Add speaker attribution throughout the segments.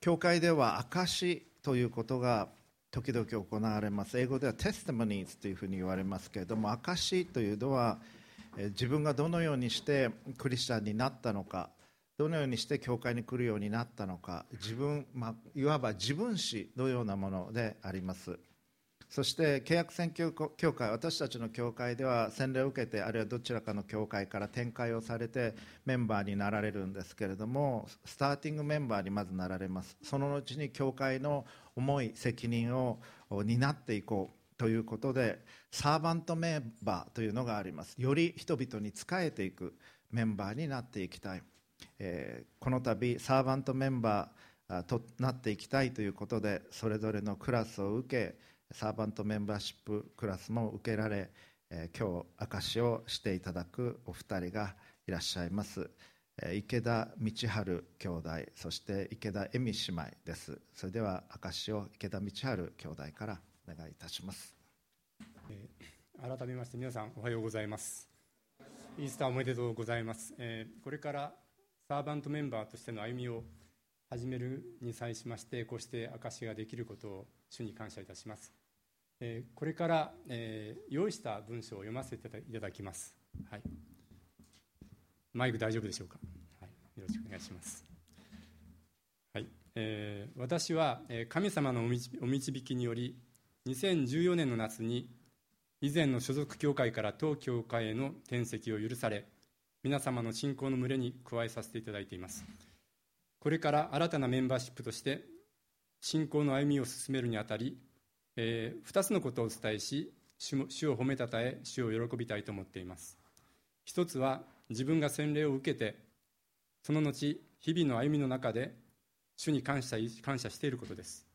Speaker 1: 教会では証ということが時々行われます。英語ではテストモニーズというふうに言われますけれども証というのは自分がどのようにしてクリスチャンになったのかどのようにして教会に来るようになったのか自分、まあ、いわば自分史のようなものであります。そして契約選挙協会私たちの教会では洗礼を受けてあるいはどちらかの教会から展開をされてメンバーになられるんですけれどもスターティングメンバーにまずなられます。その後に教会の重い責任を担っていこうということでサーバントメンバーというのがあります。より人々に仕えていくメンバーになっていきたい、えー、この度サーバントメンバーとなっていきたいということでそれぞれのクラスを受けサーバントメンバーシップクラスも受けられ、えー、今日証をしていただくお二人がいらっしゃいます、えー、池田道春兄弟そして池田恵美姉妹です。それでは証を池田道春兄弟からお願いいたします、
Speaker 2: えー、改めまして皆さんおはようございます。イースターおめでとうございます、えー、これからサーバントメンバーとしての歩みを始めるに際しましてこうして証ができることを主に感謝いたします。えこれから、え用意した文章を読ませていただきます、はい、マイク大丈夫でしょうか、はい、よろしくお願いします、はい。えー、私は神様のお導きにより2014年の夏に以前の所属教会から当教会への転籍を許され皆様の信仰の群れに加えさせていただいています。これから新たなメンバーシップとして信仰の歩みを進めるにあたりえー、2つのことをお伝えし主を褒めたたえ主を喜びたいと思っています。一つは自分が洗礼を受けてその後日々の歩みの中で主に感謝感謝していることです。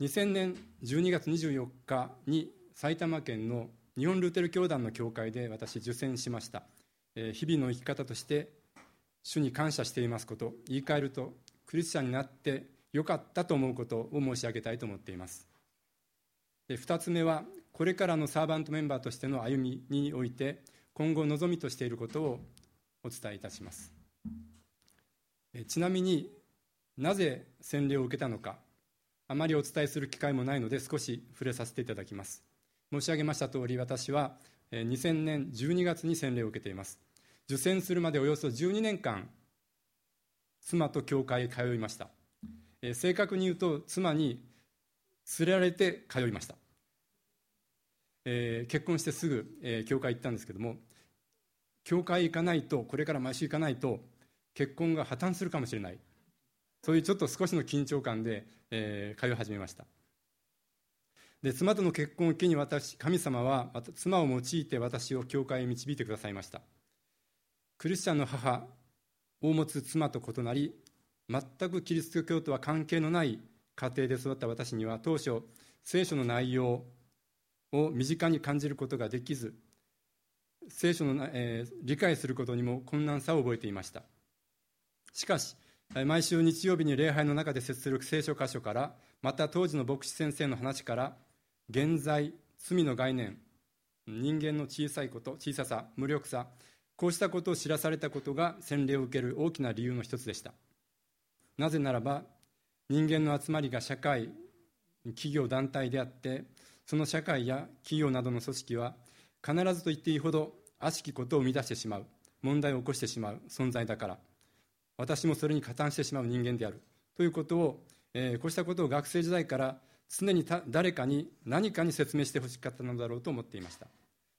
Speaker 2: 2000年12月24日に埼玉県の日本ルーテル教団の教会で私受選しました、えー、日々の生き方として主に感謝していますこと言い換えるとクリスチャンになって良かったと思うことを申し上げたいと思っています。で2つ目はこれからのサーバントメンバーとしての歩みにおいて今後望みとしていることをお伝えいたします。ちなみになぜ洗礼を受けたのかあまりお伝えする機会もないので少し触れさせていただきます。申し上げました通り私は2000年12月に洗礼を受けています。受洗するまでおよそ12年間妻と教会へ通いました。えー、正確に言うと妻に連れられて通いました、えー、結婚してすぐ、えー、教会行ったんですけども教会行かないとこれから毎週行かないと結婚が破綻するかもしれない。そういうちょっと少しの緊張感で、えー、通い始めました。で妻との結婚を機に私神様は妻を用いて私を教会へ導いてくださいました。クリスチャンの母を持つ妻と異なり全くキリスト教とは関係のない家庭で育った私には当初聖書の内容を身近に感じることができず聖書の、えー、理解することにも困難さを覚えていました。しかし毎週日曜日に礼拝の中で接する聖書箇所からまた当時の牧師先生の話から現在罪の概念人間の小さいこと小ささ無力さこうしたことを知らされたことが洗礼を受ける大きな理由の一つでした。なぜならば人間の集まりが社会企業団体であってその社会や企業などの組織は必ずと言っていいほど悪しきことを生み出してしまう問題を起こしてしまう存在だから。私もそれに加担してしまう人間である。ということを、えー、こうしたことを学生時代から常に誰かに何かに説明してほしかったのだろうと思っていました。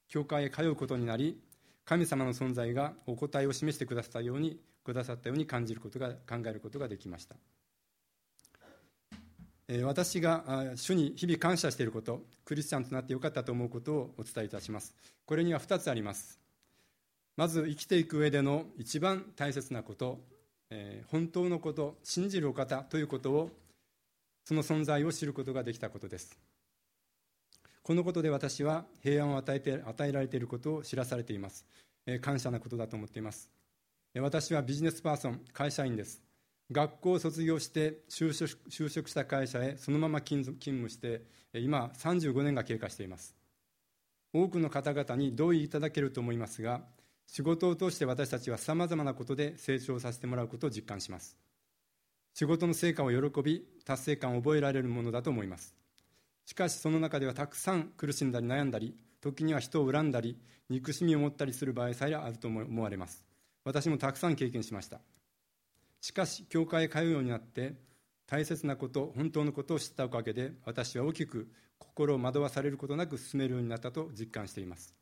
Speaker 2: 教会へ通うことになり神様の存在がお答えを示してくださったようにくださったように感じることが考えることができました。私が主に日々感謝していることクリスチャンとなってよかったと思うことをお伝えいたします。これには2つあります。まず生きていく上での一番大切なこと、えー、本当のこと信じるお方ということをその存在を知ることができたことです。このことで私は平安を与えて与えられていることを知らされています、感謝なことだと思っています私はビジネスパーソン、会社員です。学校を卒業して就職就職した会社へそのまま勤務して、今35年が経過しています。多くの方々に同意いただけると思いますが、仕事を通して私たちはさまざまなことで成長させてもらうことを実感します。仕事の成果を喜び達成感を覚えられるものだと思いますしかしその中ではたくさん苦しんだり悩んだり時には人を恨んだり憎しみを持ったりする場合さえあると思われます。私もたくさん経験しました。しかし教会へ通うようになって大切なこと本当のことを知ったおかげで私は大きく心を惑わされることなく進めるようになったと実感しています。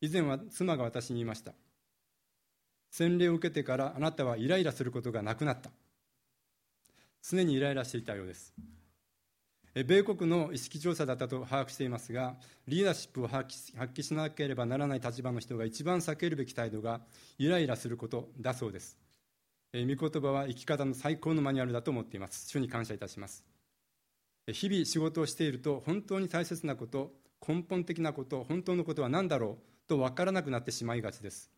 Speaker 2: 以前は妻が私に言いました。洗礼を受けてからあなたはイライラすることがなくなった。常にイライラしていたようです。米国の意識調査だったと把握していますがリーダーシップを発揮しなければならない立場の人が一番避けるべき態度がイライラすることだそうです。御言葉は生き方の最高のマニュアルだと思っています。主に感謝いたします。日々仕事をしていると本当に大切なこと根本的なこと本当のことは何だろうと分からなくなってしまいがちです。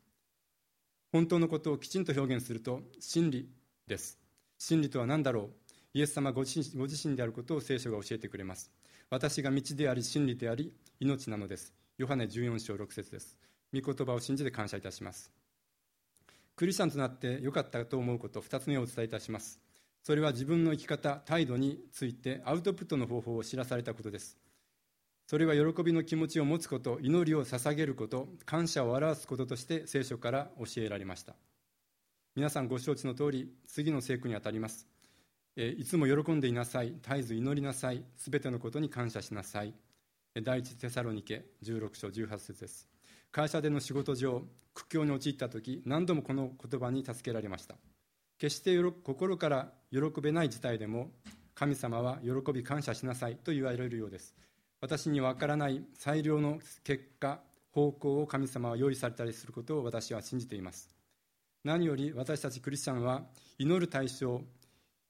Speaker 2: 本当のことをきちんと表現すると真理です。真理とは何だろうイエス様ご自身であることを聖書が教えてくれます。私が道であり真理であり命なのです。ヨハネ14章6節です。御言葉を信じて感謝いたします。クリスチャンとなってよかったと思うこと2つ目をお伝えいたします。それは自分の生き方態度についてアウトプットの方法を知らされたことです。それは喜びの気持ちを持つこと祈りを捧げること感謝を表すこととして聖書から教えられました。皆さんご承知の通り次の聖句にあたります。いつも喜んでいなさい絶えず祈りなさいすべてのことに感謝しなさい。第一テサロニケ16章18節です。会社での仕事上苦境に陥った時何度もこの言葉に助けられました。決して心から喜べない事態でも神様は喜び感謝しなさいと言われるようです。私に分からない最良の結果方向を神様は用意されたりすることを私は信じています。何より私たちクリスチャンは祈る対象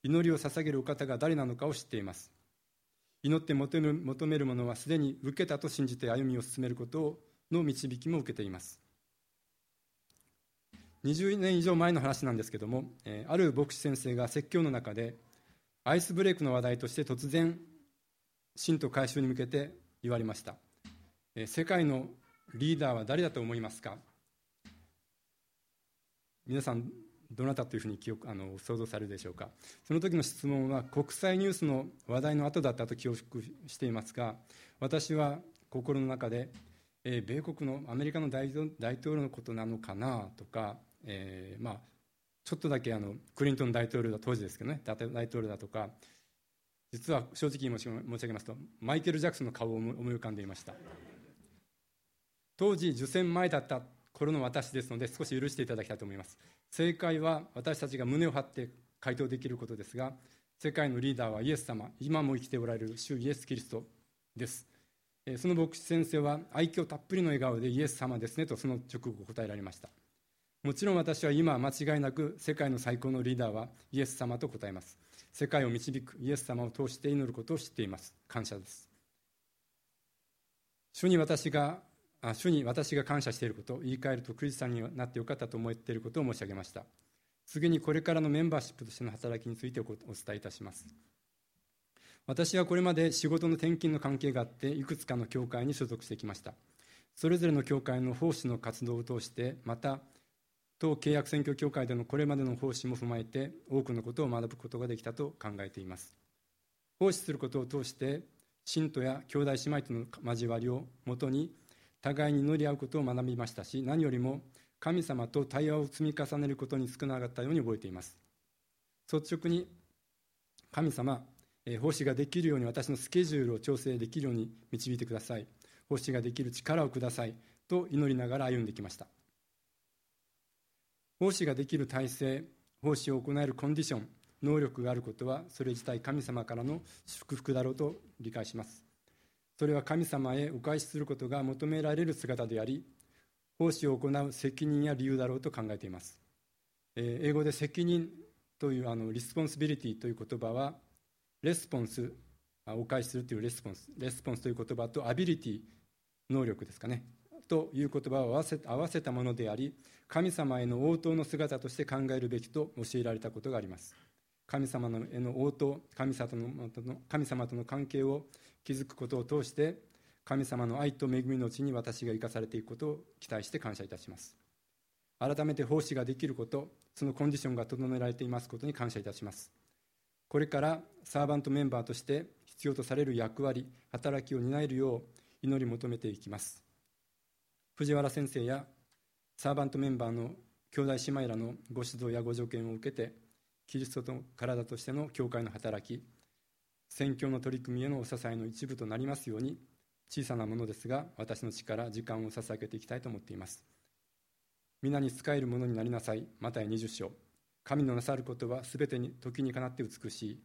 Speaker 2: 祈りを捧げるお方が誰なのかを知っています。祈って求めるものはすでに受けたと信じて歩みを進めることの導きも受けています。20年以上前の話なんですけどもえある牧師先生が説教の中でアイスブレイクの話題として突然信徒回収に向けて言われました。え世界のリーダーは誰だと思いますか？皆さんどなたというふうに記憶あの想像されるでしょうか。その時の質問は国際ニュースの話題の後だったと記憶していますが私は心の中で、えー、米国のアメリカの大統領のことなのかなとか、えー、まあ、ちょっとだけあのクリントン大統領だ当時ですけどね大統領だとか実は正直申し上げますとマイケル・ジャクソンの顔を思い浮かんでいました。当時受選前だった頃の私ですので少し許していただきたいと思います。正解は私たちが胸を張って回答できることですが世界のリーダーはイエス様今も生きておられる主イエス・キリストです。その牧師先生は愛嬌たっぷりの笑顔でイエス様ですねとその直後答えられました。もちろん私は今間違いなく世界の最高のリーダーはイエス様と答えます。世界を導くイエス様を通して祈ることを知っています。感謝です。主に私が主に私が感謝していること言い換えるとクリスチャンになってよかったと思っていることを申し上げました。次にこれからのメンバーシップとしての働きについてお伝えいたします。私はこれまで仕事の転勤の関係があっていくつかの教会に所属してきました。それぞれの教会の奉仕の活動を通してまた当契約選挙協会でのこれまでの奉仕も踏まえて多くのことを学ぶことができたと考えています。奉仕することを通して信徒や兄弟姉妹との交わりをもとに互いに乗り合うことを学びましたし何よりも神様と対話を積み重ねることに少なかったように覚えています。率直に神様奉仕ができるように私のスケジュールを調整できるように導いてください。奉仕ができる力をください。と祈りながら歩んできました。奉仕ができる体制奉仕を行えるコンディション能力があることはそれ自体神様からの祝福だろうと理解します。それは神様へお返しすることが求められる姿であり奉仕を行う責任や理由だろうと考えています、え英語で責任というあの responsibility という言葉は response お返しするという response response という言葉と ability 能力ですかね。という言葉を合わせ合わせたものであり神様への応答の姿として考えるべきと教えられたことがあります。神様のへの応答神様との神様との関係を築くことを通して神様の愛と恵みのうちに私が生かされていくことを期待して感謝いたします。改めて奉仕ができることそのコンディションが整えられていますことに感謝いたします。これからサーバントメンバーとして必要とされる役割働きを担えるよう祈り求めていきます。藤原先生やサーバントメンバーの兄弟姉妹らのご指導やご助言を受けてキリストの体としての教会の働き宣教の取り組みへのお支えの一部となりますように小さなものですが私の力時間を捧げていきたいと思っています。皆に仕えるものになりなさいマタイ20章。神のなさることはすべてに時にかなって美しい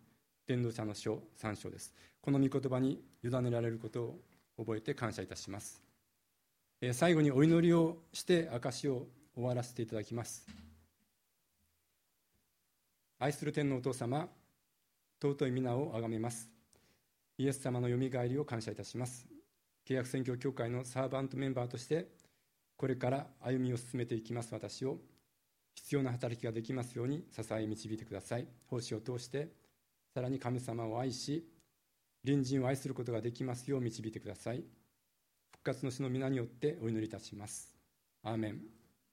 Speaker 2: 伝道者の書3章です。この御言葉に委ねられることを覚えて感謝いたします。最後にお祈りをして証を終わらせていただきます。愛する天のお父様尊い皆をあがめます。イエス様のよみがえりを感謝いたします。契約選挙協会のサーバントメンバーとしてこれから歩みを進めていきます。私を必要な働きができますように支え導いてください。奉仕を通してさらに神様を愛し隣人を愛することができますよう導いてください。復活の死の皆によってお祈りいたします。アーメン。